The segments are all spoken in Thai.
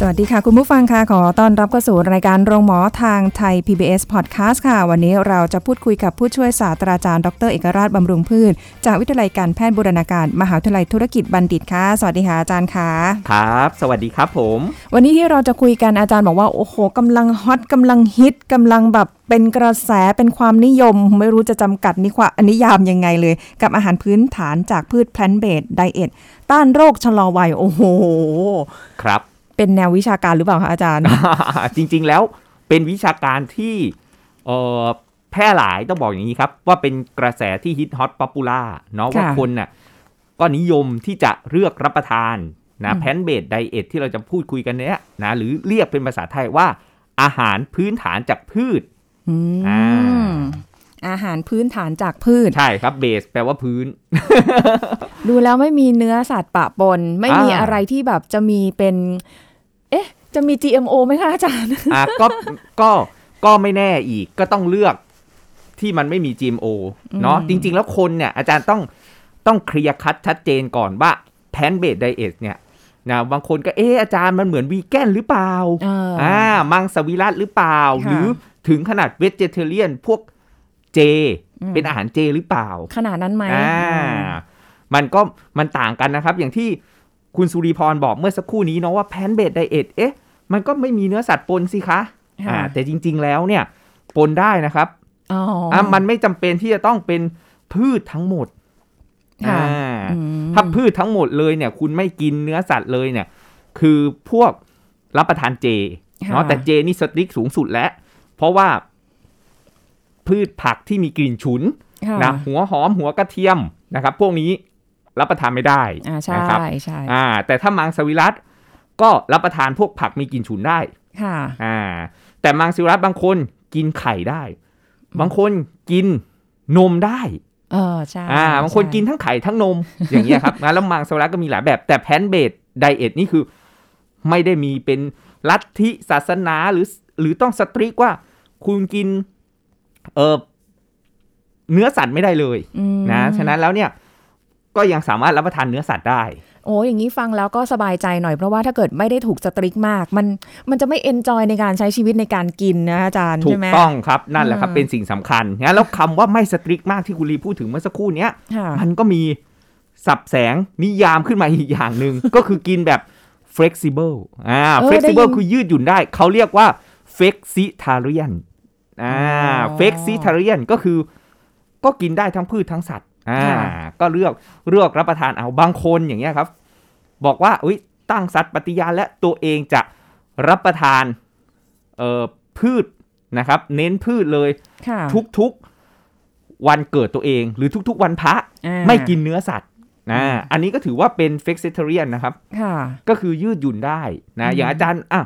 สวัสดีค่ะ คุณผู้ฟังค่ะ ขอต้อนรับเข้าสู่รายการโรงหมอทางไทย PBS Podcast ค่ะ วันนี้เราจะพูดคุยกับผู้ช่วยศาสตราจารย์ ดร เอกราชบำรุงพืช จากวิทยาลัยการแพทย์บูรณาการ มหาวิทยาลัยธุรกิจบัณฑิตค่ะ สวัสดีค่ะอาจารย์ค่ะครับ สวัสดีครับผม วันนี้ที่เราจะคุยกันอาจารย์บอกว่าโอ้โหกำลังฮอตกำลังฮิตกำลังแบบเป็นกระแสเป็นความนิยม ไม่รู้จะจำกัดความนิยามยังไงเลย กับอาหารพื้นฐานจากพืช plant-based diet ต้านโรคชะลอวัยโอ้โห ครับ เป็นแนววิชาการหรือเปล่าคะอาจารย์ จริงๆแล้วเป็นวิชาการที่เอ่อแพร่หลายต้องบอกอย่างนี้ครับ ว่าเป็นกระแสที่ฮิตฮอต popular เนาะว่าค่ะคนน่ะก็นิยมที่จะเลือกรับประทานนะ plant-based diet ที่เราจะพูดคุยกันเนี้ยนะหรือเรียกเป็นภาษาไทยว่า อาหารพื้นฐานจากพืชอือ่ามอาหารพื้นฐานจากพืช ใช่ครับ based แปลว่าพื้น ดูแล้วไม่มีเนื้อสัตว์ปะปน ไม่มีอ่าอะไรที่แบบจะมีเป็นเอ๊ะ จะมี GMO ไหมคะอาจารย์อะก็ก็ก็ไม่แน่อีกก็ต้องเลือกที่มันไม่มี GMO เนาะอืมจริง ๆ แล้วคนเนี่ย อาจารย์ต้องต้อง clear cut ชัดเจนก่อนว่า plant-based diet เนี่ยนะบางคนก็เอออาจารย์มันเหมือนวีแกนหรือเปล่าเออออ่ามังสวิรัติหรือเปล่าค่ะหรือถึงขนาด vegetarian พวกเจอืมเป็นอาหารเจหรือเปล่า ขนาดนั้นไหมอ่ามันก็มันต่างกันนะครับ อย่างที่คุณสุริพรบอกเมื่อสักครู่นี้เนาะว่า plant-based diet เอ๊ะ มันก็ไม่มีเนื้อสัตว์ปนสิคะค่ะอ่าแต่จริง ๆแล้วเนี่ย ปนได้นะครับอ๋อออ่ามันไม่จำเป็นที่จะต้องเป็นพืชทั้งหมดค่ะอ่าอืมถ้าพืชทั้งหมดเลยเนี่ย คุณไม่กินเนื้อสัตว์เลยเนี่ย คือพวกรับประทานเจค่ะเนาะแต่เจนี่ strict สูงสุดแล้ว เพราะว่าพืชผักที่มีกลิ่นฉุนค่ะนะหัวหอมหัวกระเทียมนะครับ พวกนี้รับประทานไม่ได้อ่าใช่นะครับใช่อ่าแต่ถ้ามังสวิรัต ก็รับประทานพวกผักมีกลิ่นฉุนได้ ค่ะ อ่า แต่มังสวิรัตบางคนกินไข่ได้ บางคนกินนมได้ เออ ใช่ อ่า บางคนใช่กินทั้งไข่ทั้งนม อย่างเงี้ยครับนะแล้วมังสวิรัตก็มีหลายแบบ แต่แพนเบดไดเอทนี่คือไม่ได้มีเป็นลัทธิศาสนาหรือ หรือต้องสตริกว่าคุณกิน เออเนื้อสัตว์ไม่ได้เลยอืมนะ ฉะนั้นแล้วเนี่ย ก็ยังสามารถรับประทานเนื้อสัตว์ได้ โอ้อย่างนี้ฟังแล้วก็สบายใจหน่อยเพราะว่าถ้าเกิดไม่ได้ถูกสตริกมาก มันมันจะไม่เอนจอยในการใช้ชีวิตในการกินนะอาจารย์ถูใช่กไหมต้องครับนั่นแหละครับอืมเป็นสิ่งสำคัญนะแล้วคำว่าไม่สตริกมากที่คุณลีพูดถึงเมื่อสักครู่เนี้ยค่ะมันก็มีสับแสงนิยามขึ้นมาอีกอย่างหนึ่ง ก็คือกินแบบ flexible อ่าเออ flexible ได้ยินคือยืดหยุ่นได้ เขาเรียกว่า flexitarian อ่าอ๋อ flexitarian ก็คือก็กินได้ทั้งพืชทั้งสัตว์ อ่าค่ะก็เลือกเลือกรับประทานเอาบางคนอย่างเงี้ยครับ บอกว่าอุ้ยตั้งสัตว์ปฏิญาณและตัวเองจะรับประทานเอ่อพืชนะครับ เน้นพืชเลยค่ะทุกๆวันเกิดตัวเอง หรือทุกๆวันพระอ่าไม่กินเนื้อสัตว์นะอันนี้ก็ถือว่าเป็น flexitarian นะครับค่ะก็คือยืดหยุ่นได้นะอืมอย่างอาจารย์อะ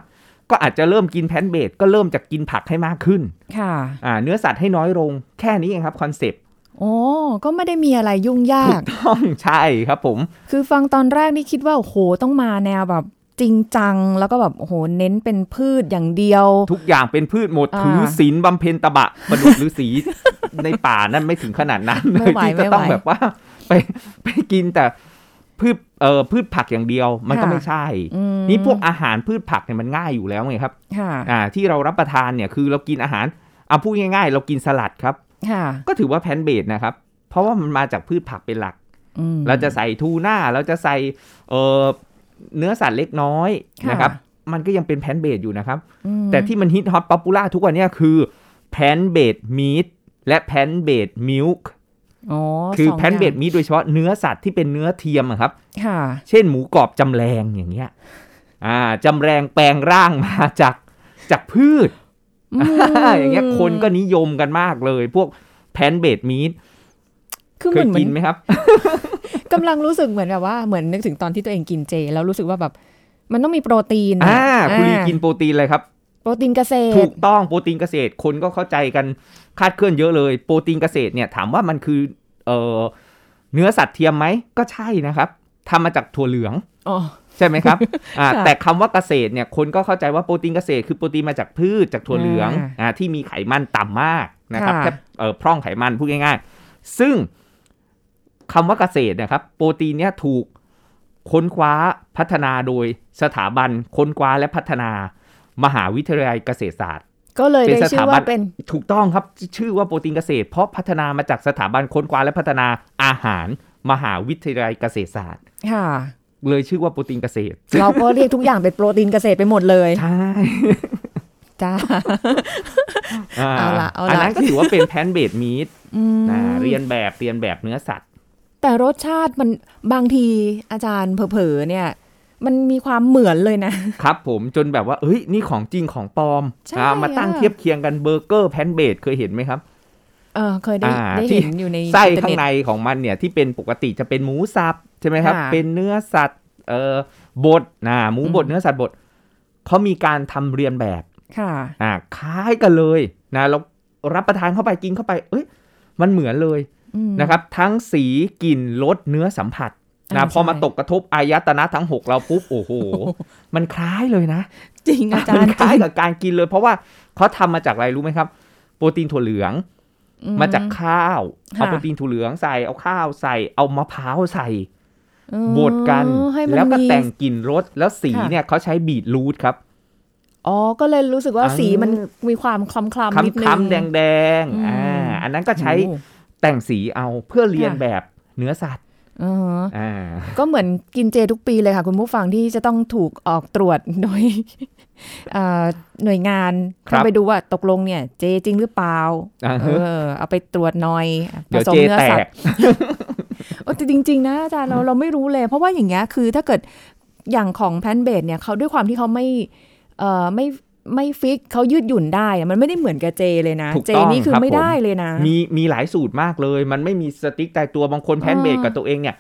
ก็อาจจะเริ่มกิน plant-based ก็เริ่มจากกินผักให้มากขึ้น ค่ะ อ่า เนื้อสัตว์ให้น้อยลง แค่นี้เองครับ concept โอ้ก็ไม่ได้มีอะไรยุ่งยาก ถูกต้องใช่ครับผม คือฟังตอนแรกนี่คิดว่า โอ้โห ต้องมาแนวแบบจริงจัง แล้วก็แบบโอ้โห เน้นเป็นพืชอย่างเดียว ทุกอย่างเป็นพืชหมดอ่าถือศีลบำเพ็ญตบะประดุจฤาษีในป่านั่นไม่ถึงขนาดนั้นเลไม่ไหวที่จะไม่ไหวต้องแบบว่า ไปไปกินแต่พืชเอ่อพืชผักอย่างเดียวมันก็ค่ะไม่ใช่อืมนี่พวกอาหารพืชผักเนี่ยมันง่ายอยู่แล้วไงครับค่ะอ่าที่เรารับประทานเนี่ยคือเรากินอาหารเอาพูดง่ายๆ เรากินสลัดครับค่ะ ก็ถือว่า plant based นะครับ เพราะว่ามันมาจากพืชผักเป็นหลักอืมเราจะใส่ทูน่าเราจะใส่เอ่อเนื้อสัตว์เล็กน้อยค่ะนะครับ มันก็ยังเป็น plant based อยู่นะครับอืมแต่ที่มันฮิต hot popular ทุกวันเนี้ยคือ plant based meat และ plant based milkอ๋อคือ plant based อย่าง meat โดยเฉพาะเนื้อสัตว์ที่เป็นเนื้อเทียมอะครับค่ะเช่นหมูกรอบจำแลงอย่างเงี้ย อ่าจำแลงแปลงร่างมาจากจากพืช อืมอย่างเงี้ยคนก็นิยมกันมากเลย พวก plant based meat คือเคยกินไหมครับกำลังรู้สึกเหมือนแบบว่าเหมือนนึกถึงตอนที่ตัวเองกินเจ แล้วรู้สึกว่าแบบ มันต้องมีโปรตีนอ่าคุณลีอ่ากินโปรตีนอะไรครับ โปรตีนเกษถูตรกต้องโปรตีนเกษตร คนก็เข้าใจกันคาดเคลื่อนเยอะเลย โปรตีนเกษตรเนี่ย ถามว่ามันคือ เออเนื้อสัตว์เทียมไหมก็ใช่นะครับทำมาจากถั่วเหลืองอ๋อ ใช่ไหมครับอ่าค่ะแต่คำว่าเกษตรเนี่ยคนก็เข้าใจว่าโปรตีนเกษตรคือโปรตีนมาจากพืชจากถั่วเหลืองอ่าอ่าที่มีไขมันต่ำมากนะครับค่ะแค่เออพร่องไขมันพูดง่าย ๆ ซึ่งคำว่าเกษตรเนะครับ โปรตีนเนี่ยถูกค้นคว้าพัฒนาโดยสถาบันค้นคว้าและพัฒนามหาวิทยาลัยเกษตรศาสตร์ ก็เลยเป็นได้สชื่ถาอบัว่านเป็นถูกต้องครับชื่อว่าโปรตีนเกษตร เพราะพัฒนามาจากสถาบันค้นคว้าและพัฒนาอาหาร มหาวิทยาลัยเกษตรศาสตร์ ค่ะ เลยชื่อว่าโปรตีนเกษตร เราก็เรียกทุกอย่างเป็นโปรตีนเกษตรไปหมดเลย ใช่จ้าาเอาล่ะเอาล่ะอันนั้นก็ถือว่าเป็นแพนเบดมีดอืมเลียนแบบเลียนแบบเนื้อสัตว์ แต่รสชาติมันบางทีอาจารย์เผลอๆเนี่ย มันมีความเหมือนเลยนะ ครับผมจนแบบว่าเอ้ย นี่ของจริงของปลอมใช่อ่ามาตั้งอะเทียบเคียงกันเบอร์เกอร์ plant based เคยเห็นไหมครับ เออเคยได้อ่าได้ที่เห็นอยู่ในอินเทอร์เน็ต ไส้ข้างในของมันเนี่ยที่เป็นปกติจะเป็นหมูสับใช่ไหมครับค่ะเป็นเนื้อสัตว์เอ่อบดนะหมูบดอืมเนื้อสัตว์บดเขามีการทำเลียนแบบค่ะอ่าคล้ายกันเลยนะเรารับประทานเข้าไปกินเข้าไป เอ้ย มันเหมือนเลยอืมนะครับ ทั้งสีกลิ่นรสเนื้อสัมผัสอ่านะพอมาใช่ตกกระทบอายตนะทั้งหกเราปุ๊บโอ้โห มันคล้ายเลยนะ จริงอาจารมันย์คล้ายกับการกินเลย เพราะว่าเขาทำมาจากอะไรรู้ไหมครับ โปรตีนถั่วเหลืองอื มาจากข้าวค่ะเอาโปรตีนถั่วเหลืองใส่เอาข้าวใส่เอามะพร้าวใส่เออบดกันให้มันแล้วก็มีแต่งกลิ่นรสแล้วสีค่ะเนี่ยเขาใช้บีทรูทครับอ๋อ ก็เลยรู้สึกว่าอ่าสีมันมีความคล้ำคล้ำนิดนึงคล้ำๆแดงแดงๆอืมอ่าอันนั้นก็ใช้โอ้แต่งสีเอาเพื่อเรียนค่ะแบบเนื้อสัตว์เอออ่า ก็เหมือนกินเจทุกปีเลยค่ะ คุณผู้ฟังที่จะต้องถูกออกตรวจโดยเอ่อหน่วยงานครับเข้าไปดูว่าตกลงเนี่ย เจจริงหรือเปล่าอ่าเอฮะอเอาไปตรวจหน่อยผเดี๋ยวสมเจเนื้อแตสัตกว์โอ้แต่จริง ๆ นะอาจารย์เราเราไม่รู้เลย เพราะว่าอย่างเงี้ยคือถ้าเกิดอย่างของ plant based เนี่ยเขาด้วยความที่เขาไม่เอ่อไม่ไม่ fix เขายืดหยุ่นได้อะมันไม่ได้เหมือนกับเจเลยนะถูกต้องครับผม เจนี่คือไม่ได้เลยนะ มีมีหลายสูตรมากเลย มันไม่มี strict ตายตัวบางคน plant based อ่ากับตัวเองเนี่ย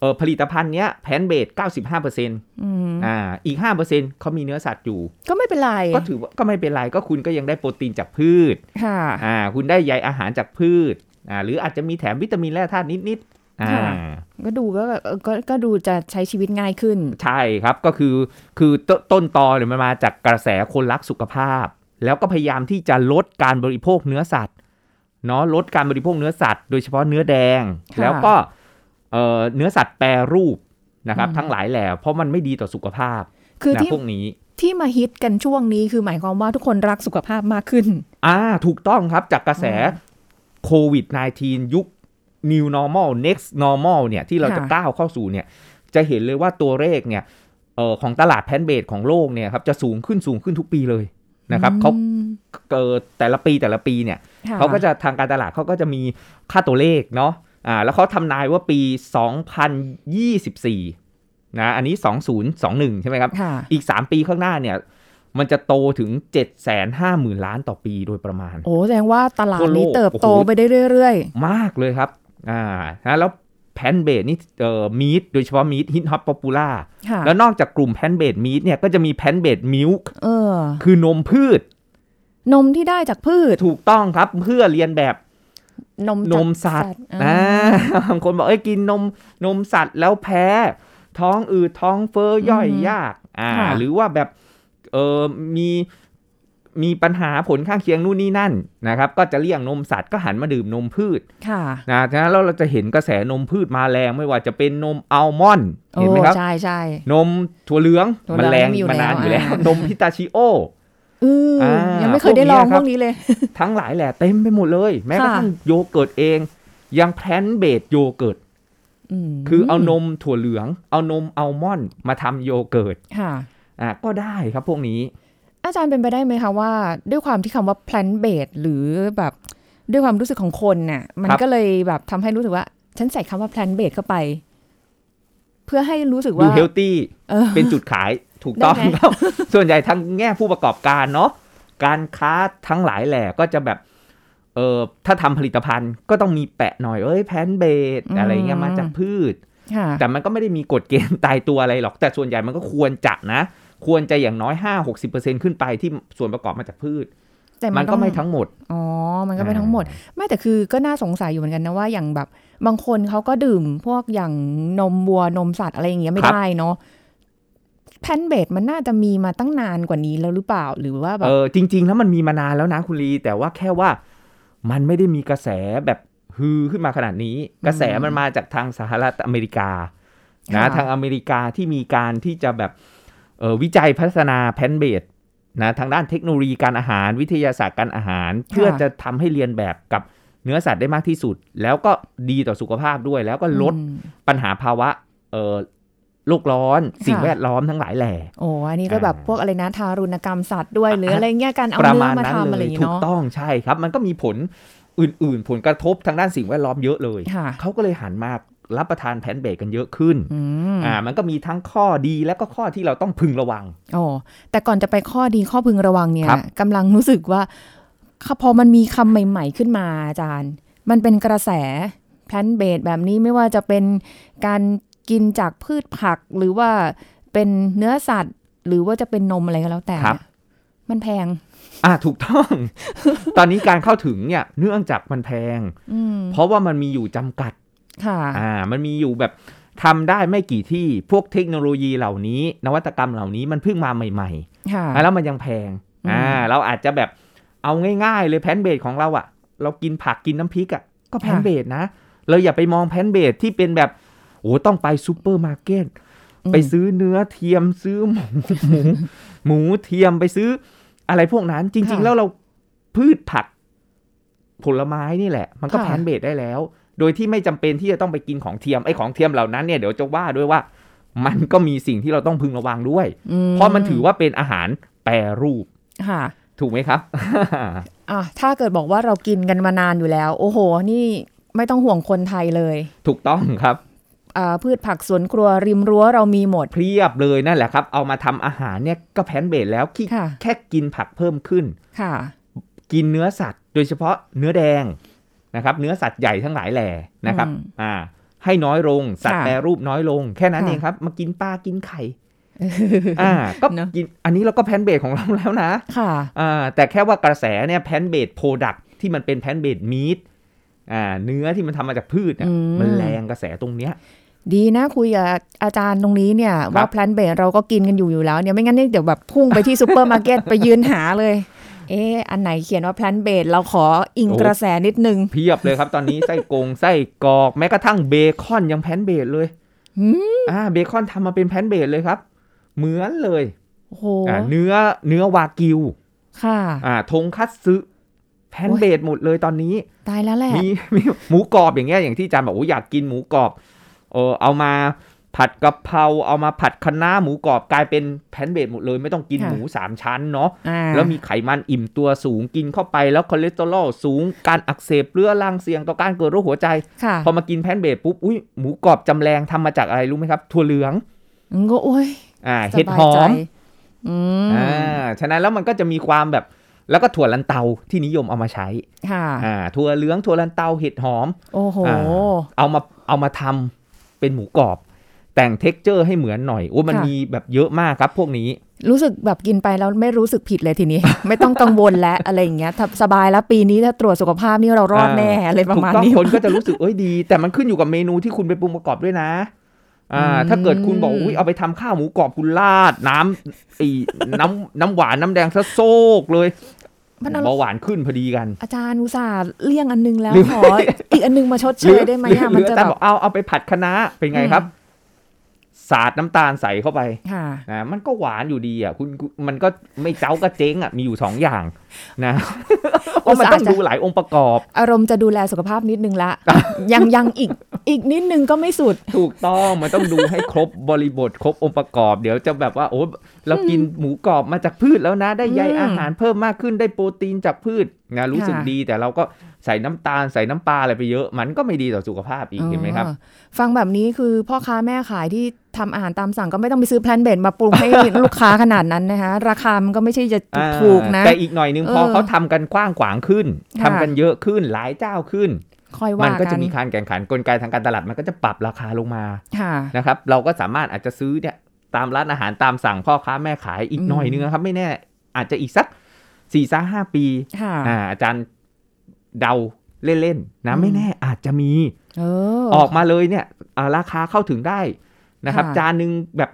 เออผลิตภัณฑ์เนี้ย plant based 95%ออืมอ่าอีก5%เขามีเนื้อสัตว์อยู่ ก็ไม่เป็นไร ก็ถือว่าก็ไม่เป็นไร ก็คุณก็ยังได้โปรตีนจากพืชค่ะอ่า คุณได้ใยอาหารจากพืชอ่าหรืออาจจะมีแถมวิตามินแร่ธาตุนิดๆอ่าค่ะก็ดูก็แบบเออก็ก็ดูจะใช้ชีวิตง่ายขึ้น ใช่ครับก็คือคือตต้นตอเนี่ยมันมาจากกระแสคนรักสุขภาพ แล้วก็พยายามที่จะลดการบริโภคเนื้อสัตว์เนาะลดการบริโภคเนื้อสัตว์ โดยเฉพาะเนื้อแดงค่ะแล้วก็ เอ่อเนื้อสัตว์แปรรูปนะครับอืมทั้งหลายแหล่เพราะมันไม่ดีต่อสุขภาพคือนะที่พวกนี้ที่มาฮิตกันช่วงนี้คือหมายความว่าทุกคนรักสุขภาพมากขึ้น อ่า ถูกต้องครับจากกระแสอืมโควิด -19 ยุค new normal next normal เนี่ย ที่เราจะค่ะก้าวเข้าสู่เนี่ย จะเห็นเลยว่าตัวเลขเนี่ยเอ่อของตลาดแพนเบดของโลกเนี่ยครับ จะสูงขึ้นสูงขึ้นทุกปีเลยนะครับเขาอืมเกิดแต่ละปีแต่ละปีเนี่ยค่เขาก็จะทางการตลาดเขาก็จะมีค่าตัวเลขเนาะ อ่าแล้วเขาทำนายว่าปี 2024นะอันนี้ 2021 ใช่ไหมครับค่ะอีก 3 ปีข้างหน้าเนี่ยมันจะโตถึง 750,000 ล้านต่อปีโดยประมาณ โอ้แสดงว่าตลาดทั่วโลกนี้เติบโตโอ้โหไปได้เรื่อยมากเลยครับอ่านะแล้ว plant based นี่เอ่อ meat โดยเฉพาะ meat ฮิต hot popular ๆค่ะแล้วนอกจากกลุ่มแพนเบดมีดเนี่ยก็จะมีแพนเบดมิลค์เออคือนมพืช นมที่ได้จากพืชถูกต้องครับเพื่อเลียนแบบ นมจากนมสัตว์อ่านะบางคนบอกเอ้ยกินนมนมสัตว์แล้วแพ้ ท้องอืดท้องเฟ้อย่อยยาก อ่าค่ะหรือว่าแบบเออมีมีปัญหาผลข้างเคียงนู่นนี่นั่นนะครับ ก็จะเลี่ยงนมสัตว์ก็หันมาดื่มนมพืช ค่ะนะฉะนั้นแล้วเราจะเห็นกระแสนมพืชมาแรงไม่ว่าจะเป็นนมอัลมอนด์โอ้เห็นไหมครับใช่ใช่นมถั่วเหลืองถั่วมันเหลืองแรงมีอยู่มานานแล้วอยู่แล้วอ่านมพิตาชิโอเอออายังไม่เคยได้ลองพพววกกนี้นี้เลย ทั้งหลายแหละเต็มไปหมดเลย แม้กระค่ะทั่งโยเกิร์ตเอง ยัง plant based โยเกิร์ตคือเอานมถั่วเหลือง เอานมอัลมอนด์มาทำโยเกิร์ตค่ะอะก็ได้ครับพวกนี้ อาจารย์เป็นไปได้ไหมคะว่า ด้วยความที่คำว่า plant based หรือแบบด้วยความรู้สึกของคนน่ะ มันครับก็เลยแบบทำให้รู้สึกว่า ฉันใส่คำว่า plant based เข้าไป เพื่อให้รู้สึกดูว่า healthyตี้เออเป็นจุดขาย ถูกต้องได้ไหมครับส่วนใหญ่ทั้งแง่ผู้ประกอบการเนาะการค้าทั้งหลายแหล่ก็จะแบบเออถ้าทำผลิตภัณฑ์ก็ต้องมีแปะหน่อยเอ้ยแพนเบดอะไรเงี้ยมาจากพืชค่ะแต่มันก็ไม่ได้มีกฎเกณฑ์ตายตัวอะไรหรอก แต่ส่วนใหญ่มันก็ควรจะนะ ควรจะอย่างน้อย 5-60%ขึ้นไปที่ส่วนประกอบมาจากพืชแต่มันก็ต้องไม่ทั้งหมด อ๋อ มันก็ไม่ทั้งหมด ไม่แต่คือก็น่าสงสัยอยู่เหมือนกันนะว่าอย่างแบบบางคนเขาก็ดื่มพวกอย่างนมวัวนมสัตว์อะไรอย่างเงี้ยไม่ครับได้เนาะ plant based มันน่าจะมีมาตั้งนานกว่านี้แล้วหรือเปล่าหรือว่าแบเอบอจริง ๆ แล้วมันมีมานานแล้วนะคุณลี แต่ว่าแค่ว่ามันไม่ได้มีกระแสแบบฮือขึ้นมาขนาดนี้ กระแสมันมาจากทางสหรัฐอเมริกานะค่ะทางอเมริกาที่มีการที่จะแบบเออวิจัยพัฒนา plant based นะทางด้านเทคโนโลยีการอาหารวิทยาศาสตร์การอาหาร เพื่อจะทำให้เลียนแบบกับเนื้อสัตว์ได้มากที่สุด แล้วก็ดีต่อสุขภาพด้วย แล้วก็ลดอืมปัญหาภาวะเออ โลกร้อน สิ่งค่ะแวดล้อมทั้งหลายแหล่โอ้อันนี้ก็แบบอ่าพวกอะไรนะทารุณกรรมสัตว์ด้วยหรืออะไรเงี้ยการเอาประเนื้มาอณมานั้นทำอะไรเลอยย่างถูเงี้กเนาะต้องใช่ครับ มันก็มีผลอื่น ๆ ผลกระทบทางด้านสิ่งแวดล้อมเยอะเลยค่ะเขาก็เลยหันมารับประทานแพนเบรกกันเยอะขึ้นอืมอ่า มันก็มีทั้งข้อดีและก็ข้อที่เราต้องพึงระวังโอ้แต่ก่อนจะไปข้อดีข้อพึงระวังเนี่ยครับกำลังรู้สึกว่าค่ะพอมันมีคำใหม่ ๆ ขึ้นมาอาจารย์ มันเป็นกระแส plant based แบบนี้ไม่ว่าจะเป็นการ กินจากพืชผักหรือว่าเป็นเนื้อสัตว์ หรือว่าจะเป็นนมอะไรก็แล้วแต่ครับเนี่ยมันแพง อ่าถูกต้อง ตอนนี้การเข้าถึงเนี่ยเนื่องจากมันแพงอืมเพราะว่ามันมีอยู่จำกัด ค่ะ อ่า มันมีอยู่แบบทำได้ไม่กี่ที่พวกเทคโนโลยีเหล่านี้ นวัตกรรมเหล่านี้มันเพิ่งมาใหม่ค่ะๆอะแล้วมันยังแพงอืมอ่า เราอาจจะแบบเอาง่ายๆ เลย plant based ของเราอะเรากินผักกินน้ำพริกอะก็ plant based นะเราอย่าไปมอง plant based ที่เป็นแบบ โอ้ต้องไปซูเปอร์มาร์เก็ตไปซื้อเนื้อเทียมซื้อหมูหมูหมูเทียมไปซื้อ อะไรพวกนั้น จริง ๆ แล้วเราพืชผักผลไม้นี่แหละ มันก็ plant based ได้แล้ว โดยที่ไม่จำเป็นที่จะต้องไปกินของเทียมไอ้ของเทียมเหล่านั้นเนี่ยเดี๋ยวจะว่าด้วยว่า มันก็มีสิ่งที่เราต้องพึงระวังด้วยอืเพราะมันถือว่าเป็นอาหารแปรรูปค่ะถูกไหมครับอะถ้าเกิดบอกว่าเรากินกันมานานอยู่แล้ว โอ้โห นี่ไม่ต้องห่วงคนไทยเลย ถูกต้องครับอ่า พืชผักสวนครัวริมรั้วเรามีหมดเพียบเลยนั่นแหละครับ เอามาทำอาหารเนี่ยก็แพนเบดแล้วที่ค่ะแค่กินผักเพิ่มขึ้นค่ะ กินเนื้อสัตว์ โดยเฉพาะเนื้อแดงนะครับ เนื้อสัตว์ใหญ่ทั้งหลายแหล่นะครับอืมอ่า ให้น้อยลง สัตว์ค่ะแปรรูปน้อยลง แค่นั้นค่ะเองครับ มากินปลากินไข่อ่าก็เนอะกินอันนี้เราก็ plant based ของเราแล้วนะ ค่ะอ่าแต่แค่ว่ากระแสเนี่ยแพนเบดโปรดักที่มันเป็นแพนเบดมีดอ่าเนื้อที่มันทำมาจากพืชเนี่ยอืมมันแรงกระแสตรงเนี้ย ดีนะคุยกับอาจารย์ตรงนี้เนี่ยครับว่า plant based เราก็กินกันอยู่อยู่แล้วเนี่ยไม่งั้นเนี่ยเดี๋ยวแบบพุ่งไปที่ซูเปอร์มาร์เก็ตไปยืนหาเลย เอ๊ะอันไหนเขียนว่า plant based เราขออิงกระแสนิดนึง เพียบเลยครับตอนนี้ไส้กงไส้กรอกแม้กระทั่งเบคอนยัง plant based เลยหือ อ่าเบคอนทำมาเป็น plant based เลยครับ เหมือนเลยโอ้โหอ่าเนื้อเนื้อวากิว ค่ะ อ่าทงคัตสึ plant based หมดเลยตอนนี้ ตายแล้วแหละมีมีหมูกรอบอย่างเงี้ยอย่างที่อาจารย์บอกว่าอยากกินหมูกรอบ เออเอามาผัดกะเพราเอามาผัดคะน้าหมูกรอบกลายเป็น plant based หมดเลย ไม่ต้องกินค่ะหมูสามชั้นเนาะอ่าแล้วมีไขมันอิ่มตัวสูงกินเข้าไปแล้วคอเลสเตอรอลสูงการอักเสบเรื้อรังเสี่ยงต่อการเกิดโรคหัวใจค่ะพอมากิน plant based ปุ๊บอุ้ยหมูกรอบจำแลงทำมาจากอะไรรู้ไหมครับ ถั่วเหลืองอืมก็โอ้ยอ่าเห็ดหอม สบายใจอืมอ่าฉะนั้นแล้วมันก็จะมีความแบบแล้วก็ถั่วลันเตาที่นิยมเอามาใช้ค่ะอ่าถั่วเหลืองถั่วลันเตาเห็ดหอม โอ้โหอ่าเอามาเอามาทำ เป็นหมูกรอบ แต่ง texture ให้เหมือนหน่อยโอ้มันค่ะมีแบบเยอะมากครับพวกนี้ รู้สึกแบบกินไปแล้วไม่รู้สึกผิดเลยทีนี้ ไม่ต้องกังวลแล้วอะไรอย่างเงี้ยถ้าสบายแล้วปีนี้ถ้าตรวจสุขภาพนี่เรารอดแน่อะไรประถูกมาณต้องนี้คนก็จะรู้สึกเอ้ยดี แต่มันขึ้นอยู่กับเมนูที่คุณไปปรุงประกอบด้วยนะอ่าอืมถ้าเกิดคุณบอกอุ้ยเอาไปทำข้าวหมูกรอบคุณราด น้ำไอ้น้ำน้ำหวานน้ำแดงซะโซกเลย มันเอาเบาหวานขึ้นพอดีกัน อาจารย์อุตส่าห์เลี่ยงอันนึงแล้วหรือขออีกอันนึงมาชดเชยได้ไหมอะหมันรือจะแต่แบบบอกเอาเอาไปผัดคะน้าเป็นไงครับ สาดน้ำตาลใส่เข้าไปค่ะนะมันก็หวานอยู่ดีอะคุณคุณมันก็ไม่เจ้ากระเจ๊งอะมีอยู่สองอย่างนะเพราะมันต้องดูหลายองค์ประกอบ อารมณ์จะดูแลสุขภาพนิดนึงละ ยังยังอีกอีกนิดนึงก็ไม่สุด ถูกต้องมันต้องดูให้ครบบริบทครบองค์ประกอบ เดี๋ยวจะแบบว่าโอ้เรากินหมูกรอบมาจากพืชแล้วนะ ได้ใยอืมอาหารเพิ่มมากขึ้นได้โปรตีนจากพืชนะรู้สึกค่ะดีแต่เราก็ใส่น้ำตาลใส่น้ำปลาอะไรไปเยอะ มันก็ไม่ดีต่อสุขภาพอีกเห็นไหมครับอ๋อฟังแบบนี้คือพ่อค้าแม่ขายที่ทำอาหารตามสั่งก็ไม่ต้องไปซื้อแพลนเบดมาปรุงให้ลูกค้าขนาดนั้นนะคะราคามันก็ไม่ใช่จะอ่าถูกนะ แต่อีกหน่อยนึงพอเออเขาทำกันกว้างขวางขึ้นค่ะทำกันเยอะขึ้นหลายเจ้าขึ้นค่อยมัว่านก็กัจะนมีการแข่งขันกลไกทางการตลาดมันก็จะปรับราคาลงมาค่ะนะครับ เราก็สามารถอาจจะซื้อเนี่ยตามร้านอาหารตามสั่งพ่อค้าแม่ขายอีกอืมหน่อยนึงนะครับ ไม่แน่อาจจะอีกสักสี่สห้าปีค่ะอ่าอาจารย์ เดาเล่นๆนะอืมไม่แน่อาจจะมีเออออกมาเลยเนี่ยอ่าราคาเข้าถึงได้นะครับค่ะจานหนึ่งแบบ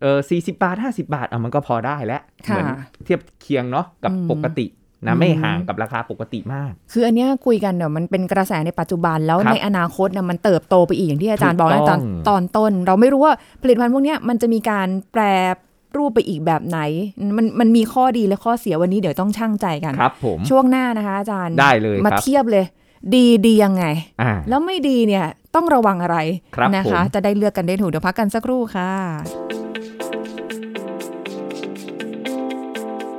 เออสี่สิบาทห้าสิบาทอะมันก็พอได้แล้วค่ะเหมืนเทียบเคียงเนาะกับอืมปกตินะอืมไม่ห่างกับราคาปกติมาก คืออันเนี้ยคุยกันเดี๋ยวมันเป็นกระแสในปัจจุบันแล้วครับในอนาคตเนี่ยมันเติบโตไปอีกอย่างที่อาจารย์ถูบกอกในตอนต้องตอนต้น เราไม่รู้ว่าผลิตภัณฑ์พวกเนี้ยมันจะมีการแปร รูปไปอีกแบบไหน มันมันมีข้อดีและข้อเสียวันนี้เดี๋ยวต้องช่างใจกันครับ ผมช่วงหน้านะคะ อาจารย์ได้เลยมาครับเทียบเลย ดีดียังไงอ่าแล้วไม่ดีเนี่ยต้องระวังอะไรครับนะคะผมจะได้เลือกกันได้ถูกเดี๋ยวพักกันสักครู่ค่ะ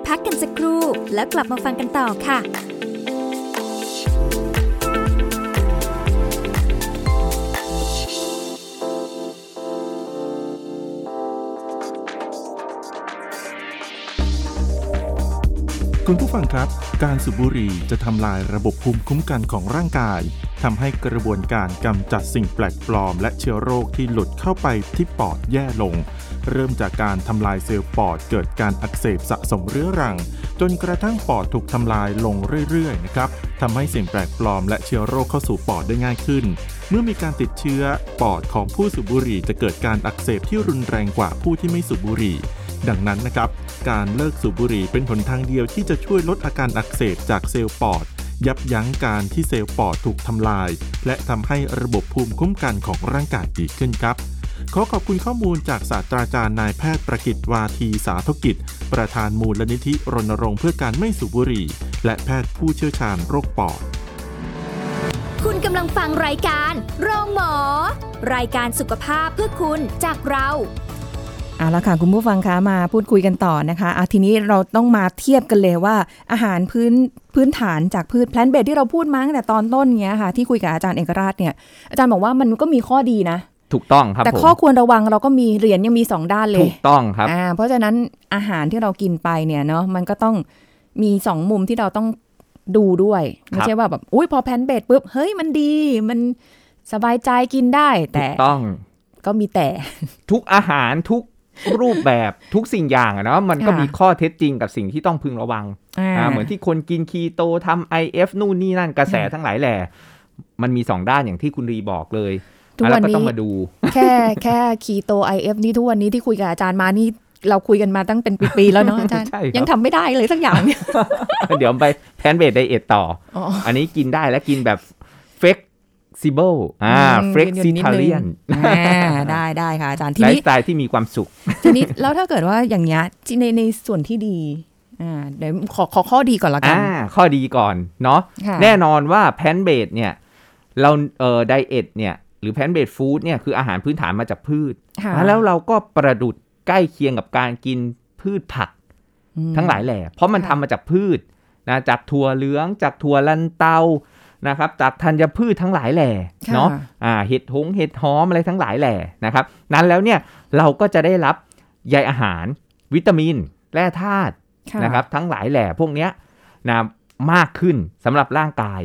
พักกันสักครู่แล้วกลับมาฟังกันต่อค่ะ คุณผู้ฟังครับ การสูบบุหรี่จะทำลายระบบภูมิคุ้มกันของร่างกายทำให้กระบวนการกำจัดสิ่งแปลกปลอม และเชื้อโรคที่หลุดเข้าไปที่ปอดแย่ลง เริ่มจากการทำลายเซลล์ปอดเกิดการอักเสบสะสมเรื้อรัง จนกระทั่งปอดถูกทำลายลงเรื่อยๆนะครับทำให้สิ่งแปลกปลอมและเชื้อโรคเข้าสู่ปอดได้ง่ายขึ้น เมื่อมีการติดเชื้อปอดของผู้สูบบุหรี่จะเกิดการอักเสบที่รุนแรงกว่าผู้ที่ไม่สูบบุหรี่ ดังนั้นนะครับ การเลิกสูบบุหรี่เป็นหนทางเดียวที่จะช่วยลดอาการอักเสบจากเซลล์ปอด ยับยั้งการที่เซลล์ปอดถูกทำลาย และทำให้ระบบภูมิคุ้มกันของร่างกายดีขึ้นครับ ขอขอบคุณข้อมูลจากศาสตราจารย์นายแพทย์ประกิตวาทีสาธกิจ ประธานมูลนิธิรณรงค์เพื่อการไม่สูบบุหรี่ และแพทย์ผู้เชี่ยวชาญโรคปอด คุณกำลังฟังรายการโรงหมอ รายการสุขภาพเพื่อคุณจากเรา เอาละค่ะ คุณผู้ฟังคะมาพูดคุยกันต่อนะคะอาทีนี้เราต้องมาเทียบกันเลยว่าอาหารพื้นพื้นฐานจากพืชแพลนเบสที่เราพูดมาตั้งแต่ตอนต้นเนี้ยค่ะ ที่คุยกับอาจารย์เอกราชเนี่ย อาจารย์บอกว่ามันก็มีข้อดีนะ ถูกต้องครับแต่ผมข้อควรระวังเราก็มีเหรียญยังมีสองด้านเลถูยกต้องครับอ่าเพราะฉะนั้นอาหารที่เรากินไปเนี่ยเนาะมันก็ต้องมีสองมุมที่เราต้องดูด้วยไม่ใช่ว่าแบบอุ้ยพอ plant-based ปุ๊บเฮ้ยมันดีมันสบายใจกินได้ถูกต้องแต่ก็มีแต่ทุกอาหารทุก รูปแบบทุกสิ่งอย่างอะเนาะมันก็ค่ะมีข้อเท็จจริงกับสิ่งที่ต้องพึงระวังอ่าอ่าเหมือนที่คนกินคีโตทำ IF นู่นนี่นั่นกระแสค่ะทั้งหลายแหล่มันมีสองด้านอย่างที่คุณลีบอกเลยทุกอะแล้วก็วันนี้ต้องมาดู แค่แค่คีโต IF นี่ทุกวันนี้ที่คุยกับอาจารย์มานี่เราคุยกันมาตั้งเป็นปีๆแล้วเนาะอาจารย์ใช่ครับยังทำไม่ได้เลยสักอย่างเนี่ยเดี๋ยวไป plant-based diet ต่ออ๋ออันนี้กินได้และกินแบบ flexible อ่าอืม flexitarian อ่าได้ได้ค่ะอาจารย์ทีนี้ไลฟ์สไตล์ที่มีความสุข ทีนี้แล้วถ้าเกิดว่าอย่างเงี้ยที่ในในส่วนที่ดีอ่าเดี๋ยวขอขอข้อดีก่อนละกันอ่าข้อดีก่อนเนาะค่ะแน่นอนว่า plant-based เนี่ยเราเอ่อ diet เนี่ยหรือ plant-based food เนี่ยคืออาหารพื้นฐานมาจากพืชค่ะแล้วเราก็ประดุดใกล้เคียงกับการกินพืชผักอืมทั้งหลายแหล่เพราะมันค่ะทำมาจากพืชนะจากถั่วเหลืองจากถั่วลันเตา นะครับจากธัญพืชทั้งหลายแหล่ค่ะเนาะอ่าเห็ดหงเห็ดหอมอะไรทั้งหลายแหล่นะครับ นั้นแล้วเนี่ยเราก็จะได้รับใยอาหาร วิตามิน แร่ธาตุค่ะนะครับ ทั้งหลายแหล่พวกเนี้ยนะมากขึ้นสำหรับร่างกาย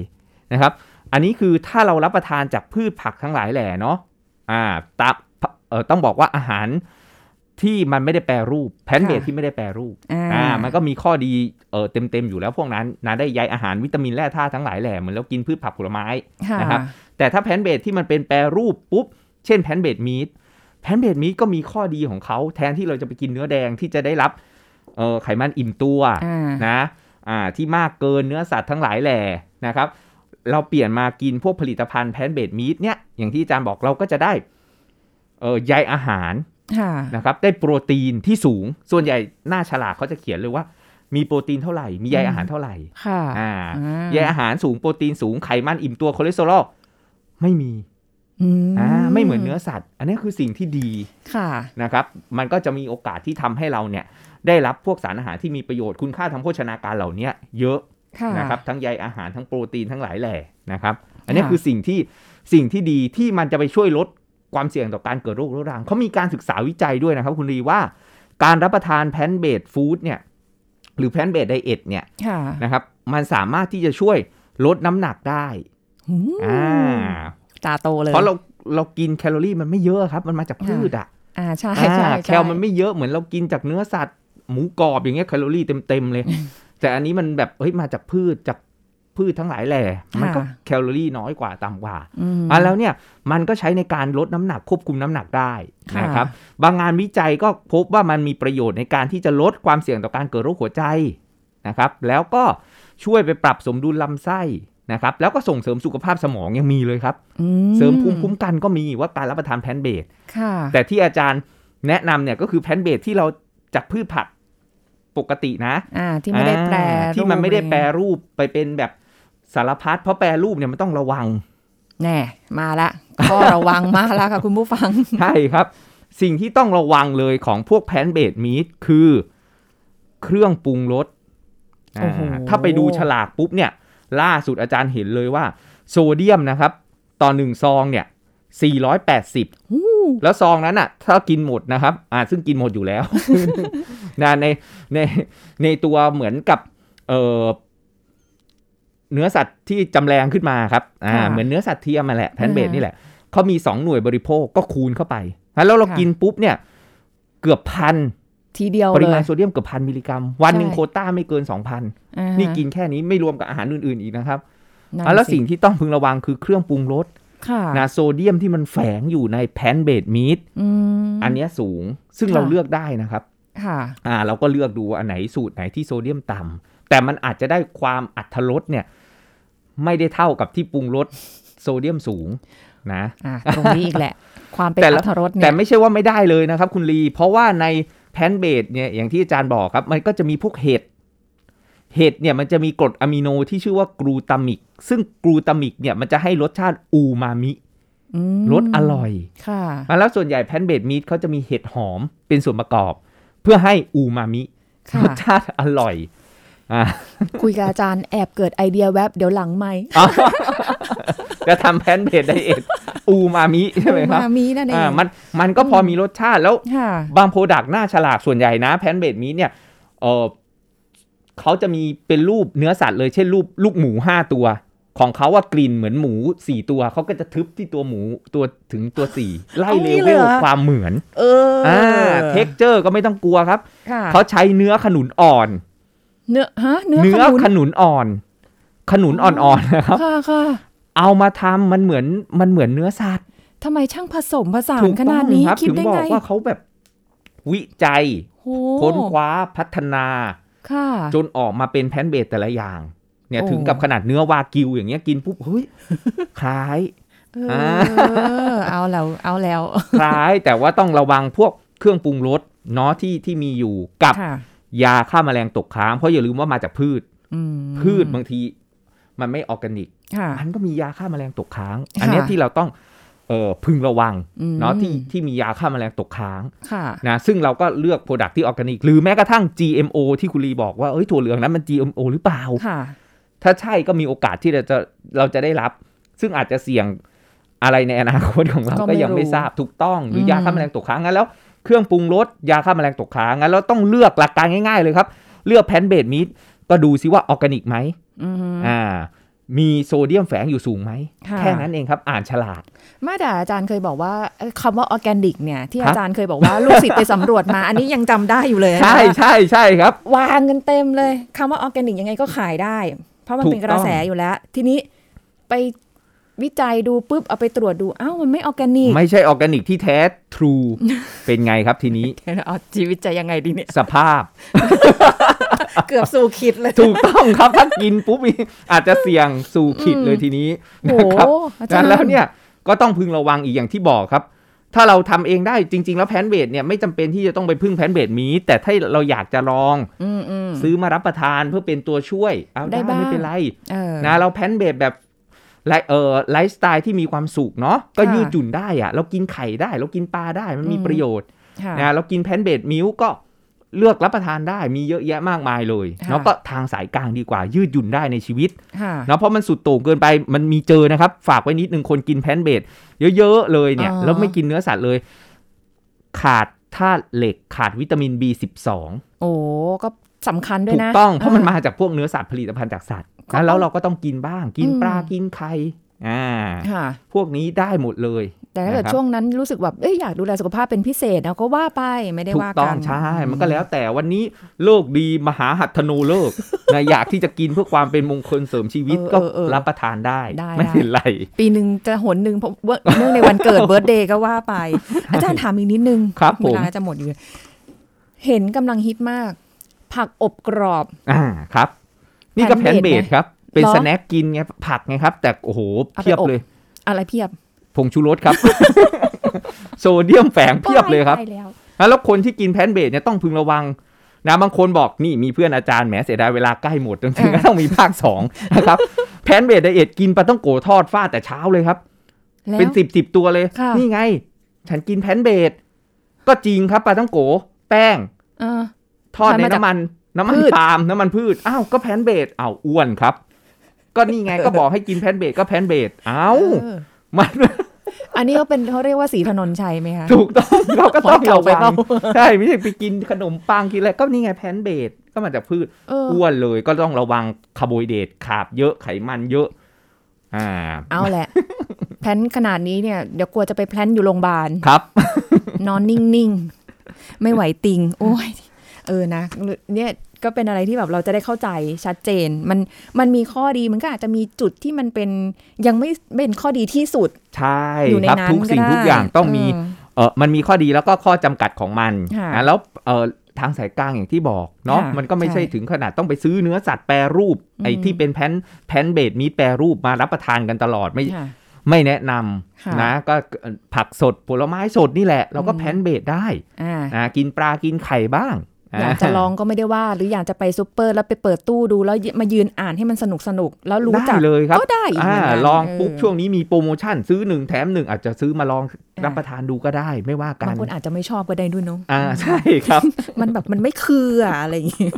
นะครับ อันนี้คือถ้าเรารับประทานจากพืชผักทั้งหลายแหล่เนาะอ่าตามเออต้องบอกว่าอาหาร ที่มันไม่ได้แปรรูป plant-based ค่ะที่ไม่ได้แปรรูปอ่าอ่ามันก็มีข้อดีเออเต็มๆอยู่แล้วพวกนั้นนะได้ใยอาหารวิตามินแร่ธาตุทั้งหลายแหล่เหมือนเรากินพืชผักผลไม้ค่ะนะครับแต่ถ้า plant-based ที่มันเป็นแปรรูปปุ๊บ เช่น plant-based meat plant-based meat ก็มีข้อดีของเขาแทนที่เราจะไปกินเนื้อแดงที่จะได้รับเออไขมันอิ่มตัวอ่านะอ่าที่มากเกินเนื้อสัตว์ทั้งหลายแหล่นะครับ เราเปลี่ยนมากินพวกผลิตภัณฑ์ plant-based meat เนี่ยอย่างที่อาจารย์บอกเราก็จะได้เออใยอาหารค่ะ นะครับได้โปรตีนที่สูงส่วนใหญ่หน้าฉลากเขาจะเขียนเลยว่า มีโปรตีนเท่าไหร่ มีใยอาหารเท่าไหร่ค่ะอ่าอ่าใยอาหารสูงโปรตีนสูงไขมันอิ่มตัวคอเลสเตอรอลไม่มีอืมอ่าไม่เหมือนเนื้อสัตว์ อันนี้คือสิ่งที่ดีค่ะนะครับ มันก็จะมีโอกาสที่ทำให้เราเนี่ย ได้รับพวกสารอาหารที่มีประโยชน์คุณค่าทางโภชนาการเหล่านี้เยอะค่ะนะครับ ทั้งใยอาหารทั้งโปรตีนทั้งหลายแหล่นะครับ อันนี้ค่ะคือสิ่งที่สิ่งที่ดีที่มันจะไปช่วยลด ความเสี่ยงต่อการเกิดโรคเรื้อรังเขามีการศึกษาวิจัยด้วยนะครับคุณลีว่า การรับประทาน plant-based food เนี่ยหรือ plant-based diet เนี่ยค่ะนะครับ มันสามารถที่จะช่วยลดน้ำหนักได้หูอ่าตาโตเลยเพราะเราเรากินแคลอรี่มันไม่เยอะครับ มันมาจากพืชอะอ่าใช่อ่าใช่แคลมันไม่เยอะเหมือนเรากินจากเนื้อสัตว์หมูกรอบอย่างเงี้ยแคลอรี่เต็มๆเลย แต่อันนี้มันแบบเฮ้ยมาจากพืชจาก พืชทั้งหลายแหล่มันก็แคลอรี่น้อยกว่าต่ำกว่าอืมอะแล้วเนี่ยมันก็ใช้ในการลดน้ำหนักควบคุมน้ำหนักได้ค่ะนะครับบางงานวิจัยก็พบว่ามันมีประโยชน์ในการที่จะลดความเสี่ยงต่อการเกิดโรคหัวใจนะครับ แล้วก็ช่วยไปปรับสมดุลลำไส้นะครับแล้วก็ส่งเสริมสุขภาพสมองยังมีเลยครับอืเสริมภูมิคุ้มกันก็มีว่าการรับประทาน plant-basedค่ะแต่ที่อาจารย์แนะนำเนี่ยก็คือ plant-based ที่เราจากพืชผักปกตินะอ่าที่ไม่ได้แปรอ่าที่มันไม่ได้แปรรูปรูปไปเป็นแบบ สารพัดเพราะแปรรูปเนี่ยมันต้องระวัง แน่ มาละข้อระวังมาแล้วค่ะคุณผู้ฟัง ใช่ครับ สิ่งที่ต้องระวังเลยของพวกแพนเบดมีดคือ เครื่องปรุงรสโอ้โหอ่าถ้าไปดูฉลากปุ๊บเนี่ย ล่าสุดอาจารย์เห็นเลยว่า โซเดียมนะครับ ต่อหนึ่งซองเนี่ย 480 แล้วซองนั้นอะ ถ้ากินหมดนะครับ อ่าซึ่งกินหมดอยู่แล้วนะในในในตัวเหมือนกับเออ เนื้อสัตว์ที่จำแลงขึ้นมาครับอ่าค่ะเหมือนเนื้อสัตว์เทียมมาแหละ plant-based อ่านี่นี่แหละเขามีสองหน่วยบริโภคก็คูณเข้าไป แล้วเราค่ะกินปุ๊บเนี่ยเกือบพันทีเดียวเลยปริมาณโซเดียมเกือบพันมิลลิกรัม วันหนึ่งใช่โควต้าไม่เกิน 2,000อ่าฮะนี่กินแค่นี้ไม่รวมกับอาหารอื่น ๆ อีกนะครับนั่นอะแล้วสิสิ่งที่ต้องพึงระวังคือเครื่องปรุงรสค่ะนะโซเดียมที่มันแฝงอยู่ในแพนเบดมีดอืมอันเนี้ยสูงซึ่งค่ะเราเลือกได้นะครับ ค่ะ อ่า เราก็เลือกดูว่าอันไหนสูตรไหนที่โซเดียมต่ำ แต่มันอาจจะได้ความอรรถรสเนี่ยไม่ได้เท่ากับที่ปรุงรสโซเดียมสูงนะอ่าตรงนี้อีกแหละ ความเป็นอรรถรสเนี่ยแหละแต่แต่ไม่ใช่ว่าไม่ได้เลยนะครับ คุณลี เพราะว่าใน plant-based เนี่ยอย่างที่อาจารย์บอกครับ มันก็จะมีพวกเห็ดเห็ดเนี่ยมันจะมีกรดอะมิโนที่ชื่อว่ากลูตามิก ซึ่งกลูตามิกเนี่ยมันจะให้รสชาติอูมามิอืมรสอร่อย ค่ะแล้วส่วนใหญ่แพนเบดมีดเขาจะมีเห็ดหอมเป็นส่วนประกอบ เพื่อให้อูมามิค่ะรสชาติอร่อยอ่า คุยกับอาจารย์แอบเกิดไอเดียแวบเดี๋ยวหลังไม่จะทำ plant-based diet อูมามิใช่ไหมครับมามีนั่นเองอ่ามันมันก็พอมีรสชาติแล้วค่ะบาง product หน้าฉลากส่วนใหญ่นะ plant-based meat เนี่ยเออเขาจะมีเป็นรูปเนื้อสัตว์เลยเช่นรูปลูกหมูห้าตัว ของเขาว่ากลิ่นเหมือนหมูสี่ตัวเขาก็จะทึบที่ตัวหมูตัวถึงตัวสี่ไล่ level เอางี้เลยเหรอความเหมือน เอออ่า texture ก็ไม่ต้องกลัวครับค่ะเขาใช้เนื้อขนุนอ่อน เนื้อฮะเนื้อเนื้อขนุนขนุนอ่อน ขนุนอ่อนๆนะครับค่ะค่ะเอามาทำมันเหมือนมันเหมือนเนื้อสัตว์ทำไมช่างผสมผสาถูนกขต้นาอดงนี้ครับคิดถึงได้บอไงกว่าเขาแบบวิจัยโอ้ค้นคว้าพัฒนาค่ะจนออกมาเป็นแพนเบดแต่ละอย่าง เนี่ยโอ้ถึงกับขนาดเนื้อวากิวอย่างเงี้ยกินปุ๊บเฮ้ยคล้ายเออเอาแล้วเอาแล้ว คล้ายแต่ว่าต้องระวังพวกเครื่องปรุงรสเนาะที่ที่มีอยู่กับค่ะ ยาฆ่าแมลงตกค้าง เพราะอย่าลืมว่ามาจากพืชอืมพืชบางทีมันไม่ออร์แกนิกค่ะมันก็มียาฆ่าแมลงตกค้างค่ะอันเนี้ยที่เราต้องเออพึงระวังอืมเนาะที่ที่มียาฆ่าแมลงตกค้างค่ะนะซึ่งเราก็เลือก product ที่ออร์แกนิกหรือแม้กระทั่ง GMO ที่คุณลีบอกว่าเอ้ยถั่วเหลืองนั้นมัน GMO หรือเปล่าค่ะถ้าใช่ก็มีโอกาสที่เราจะเราจะได้รับ ซึ่งอาจจะเสี่ยงอะไรในอนาคตของเราก็ไม่ก็ยังไม่รู้ทราบถูกต้อง หรืออมยาฆ่าแมลงตกค้างงั้นแล้ว เครื่องปรุงรสยาฆ่าแมลงตกค้างงั้นเราต้องเลือกหลักการง่ายๆเลยครับ เลือกแพนเบดมีดก็ดูซิว่าออร์แกนิกไหมอืมอ่ามีโซเดียมแฝงอยู่สูงไหมค่ะแค่นั้นเองครับ อ่านฉลากไม่แต่อาจารย์เคยบอกว่าเอ้ยคำว่าออร์แกนิกเนี่ย ที่ครับอาจารย์เคยบอกว่าลูกศิษย์ไปสำรวจมา อันนี้ยังจำได้อยู่เลยนะใช่ใช่ใช่ครับ วางกันเต็มเลยคำว่าออร์แกนิกยังไงก็ขายได้ เพราะมันถูกเป็นกระแสต้องอยู่แล้ว ทีนี้ไป วิจัยดูปุ๊บเอาไปตรวจดูอ้าวมันไม่ออร์แกนิก ไม่ใช่ออร์แกนิกที่แท้ true เป็นไงครับทีนี้เอาชีวิตจะยังไงดีเนี่ย สภาพ เกือบสู่ขิตเลย ถูกต้องครับถ้ากินปุ๊บนี่อาจจะเสี่ยงสู่ขิตเลยทีนี้โอ้นะครับอาจารงั้นย์แล้วเนี่ยก็ต้องพึงระวังอีกอย่างที่บอกครับ ถ้าเราทำเองได้จริง ๆ แล้ว plant-based เนี่ยไม่จำเป็นที่จะต้องไปพึ่ง plant-based meat แต่ถ้าเราอยากจะลองอืมอืมซื้อมารับประทานเพื่อเป็นตัวช่วย เอาได้ได้บ้างไม่เป็นไรเออนะเรา plant-based แบบ ไลเอ่อไลฟ์สไตล์ที่มีความสุขเนาะก็ค่ะยืดหยุ่นได้อะเรากินไข่ได้ เรากินปลาได้มันมีอืมประโยชน์ค่ะนะเรากิน plant-based meal ก็เลือกรับประทานได้มีเยอะแยะมากมายเลยค่ะแล้วก็ทางสายกลางดีกว่า ยืดหยุ่นได้ในชีวิตค่ะเนาะเพราะมันสุดโต่งเกินไปมันมีเจอนะครับ ฝากไว้นิดนึงคนกิน plant-based เยอะๆเลยเนี่ยอ๋อแล้วไม่กินเนื้อสัตว์เลย ขาดธาตุเหล็กขาดวิตามิน B12 โอ้ก็ สำคัญด้วยนะถูกต้องเพราะมันมาจากพวกเนื้อสัตว์ผลิตภัณฑ์จากสัตว์ก็งั้นแล้วเราก็ต้องกินบ้าง กินอืมปลากินไข่อ่าค่ะพวกนี้ได้หมดเลย แต่ถ้าเกิดนะครับช่วงนั้นรู้สึกแบบเอ้ยอยากดูแลสุขภาพเป็นพิเศษนะก็ว่าไปไม่ได้ถูกว่าต้กัองนใช่มันก็แล้วแต่วันนี้โลกดีมหาหัตถโนเลิกนะอยากที่จะกินเพื่อความเป็นมงคลเสริมชีวิตเออก็เออเออรับประทานได้ได้ไม่ได้เป็นไร ปีหนึ่งจะหนหนึ่งเพราะว่าเนื่องในวันเกิดเบิร์ตเดย์ก็ว่าไป อาจารย์ถามอีกนิดนึงครับผมเวลาจะหมดอยู่ เห็นกำลังฮิตมาก ผักอบกรอบ อ่าครับ นี่ก็ plant-based ครับ เป็นเหรอ snack กินไงผักไงครับ แต่โอ้โหเอาไปเพียบอบเลย อะไรเพียบผงชูรสครับ โซเดียมแฝงเพียบเลยครับได้แล้วแล้วคนที่กิน plant-based เนี่ยต้องพึงระวังนะบางคนบอกนี่มีเพื่อนอาจารย์แหมเสียดายเวลาใกล้หมดจริงๆก็ต้องมีภาคสองนะครับ plant-based diet กินปาท่องโก๋ทอดฟาดแต่เช้าเลยครับแล้วเป็นสิบสิบตัวเลยค่ะนี่ไง ฉันกิน plant-based ก็จริงครับปาท่องโก๋ แป้งเออ ทอดในทำมาจากน้ำมัน น้ำมันพืชปาล์มน้ำมันพืชอ้าวก็แพนเบดอ้าวอ้วนครับ ก็นี่ไงก็บอกให้กินแพนเบดก็แพนเบดอ้าวเออมันอันนี้ก็เป็นเขาเรียกว่าสีถนนชัยไหมคะถูกต้องเราก็ต้องขอให้เก่าระไปวัเปล่างใช่ไม่ใช่ไปกินขนมปังกินอะไรก็นี่ไงแพนเบดก็มาจากพืชเอออ้วนเลยก็ต้องระวังคาร์โบไฮเดรตขาบเยอะไขมันเยอะอ่าเอาแหละ แพลนขนาดนี้เนี่ยเดี๋ยวกลัวจะไปแพลนอยู่โรงพยาบาลครับ นอนนิ่งๆ ไม่ไหวติง โอ้ย เออนะเนี่ยก็เป็นอะไรที่แบบเราจะได้เข้าใจชัดเจน มันมันมีข้อดีมันก็อาจจะมีจุดที่มันเป็นยังไม่เป็นข้อดีที่สุด ใช่อยู่ในครับนั้นทุกสิ่งก็ได้ทุกอย่างต้องมีเออเออมันมีข้อดีแล้วก็ข้อจำกัดของมันค่ะนะแล้วเออทางสายกลางอย่างที่บอกเนาะค่ะมันก็ไม่ใช่ใช่ถึงขนาดต้องไปซื้อเนื้อสัตว์แปรรูปไอ้อืมที่เป็นแพนแพนเบดมีแปรรูปมารับประทานกันตลอดไม่ค่ะไม่แนะนำค่ะนะก็เอ่อผักสดผลไม้สดนี่แหละ เราก็อืม plant-based ได้อ่านะกินปลากินไข่บ้าง อยากจะลองก็ไม่ได้ว่า หรืออยากจะไปซูเปอร์แล้วไปเปิดตู้ดูแล้วมายืนอ่านให้มันสนุกสนุกๆแล้วได้รู้จักเลยครับก็ได้อีกอ่าเหมือนกันลองปุ๊บช่วงนี้มีโปรโมชั่นซื้อหนึ่งแถมหนึ่งอาจจะซื้อมาลองรับประทานดูก็ได้ไม่ว่ากับานงคนอาจจะไม่ชอบก็ได้ด้วยเนาะอ่าใช่ครับ มันแบบมันไม่คืออะอะไรอย่างงี้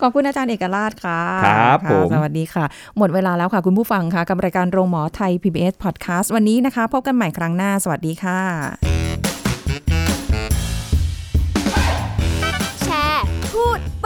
ขอบคุณอาจารย์เอกราชค่ะครับะผมสวัสดีค่ะ หมดเวลาแล้วค่ะคุณผู้ฟังค่ะกับรายการโรงหมอไทย PBS Podcast วันนี้นะคะ พบกันใหม่ครั้งหน้า สวัสดีค่ะ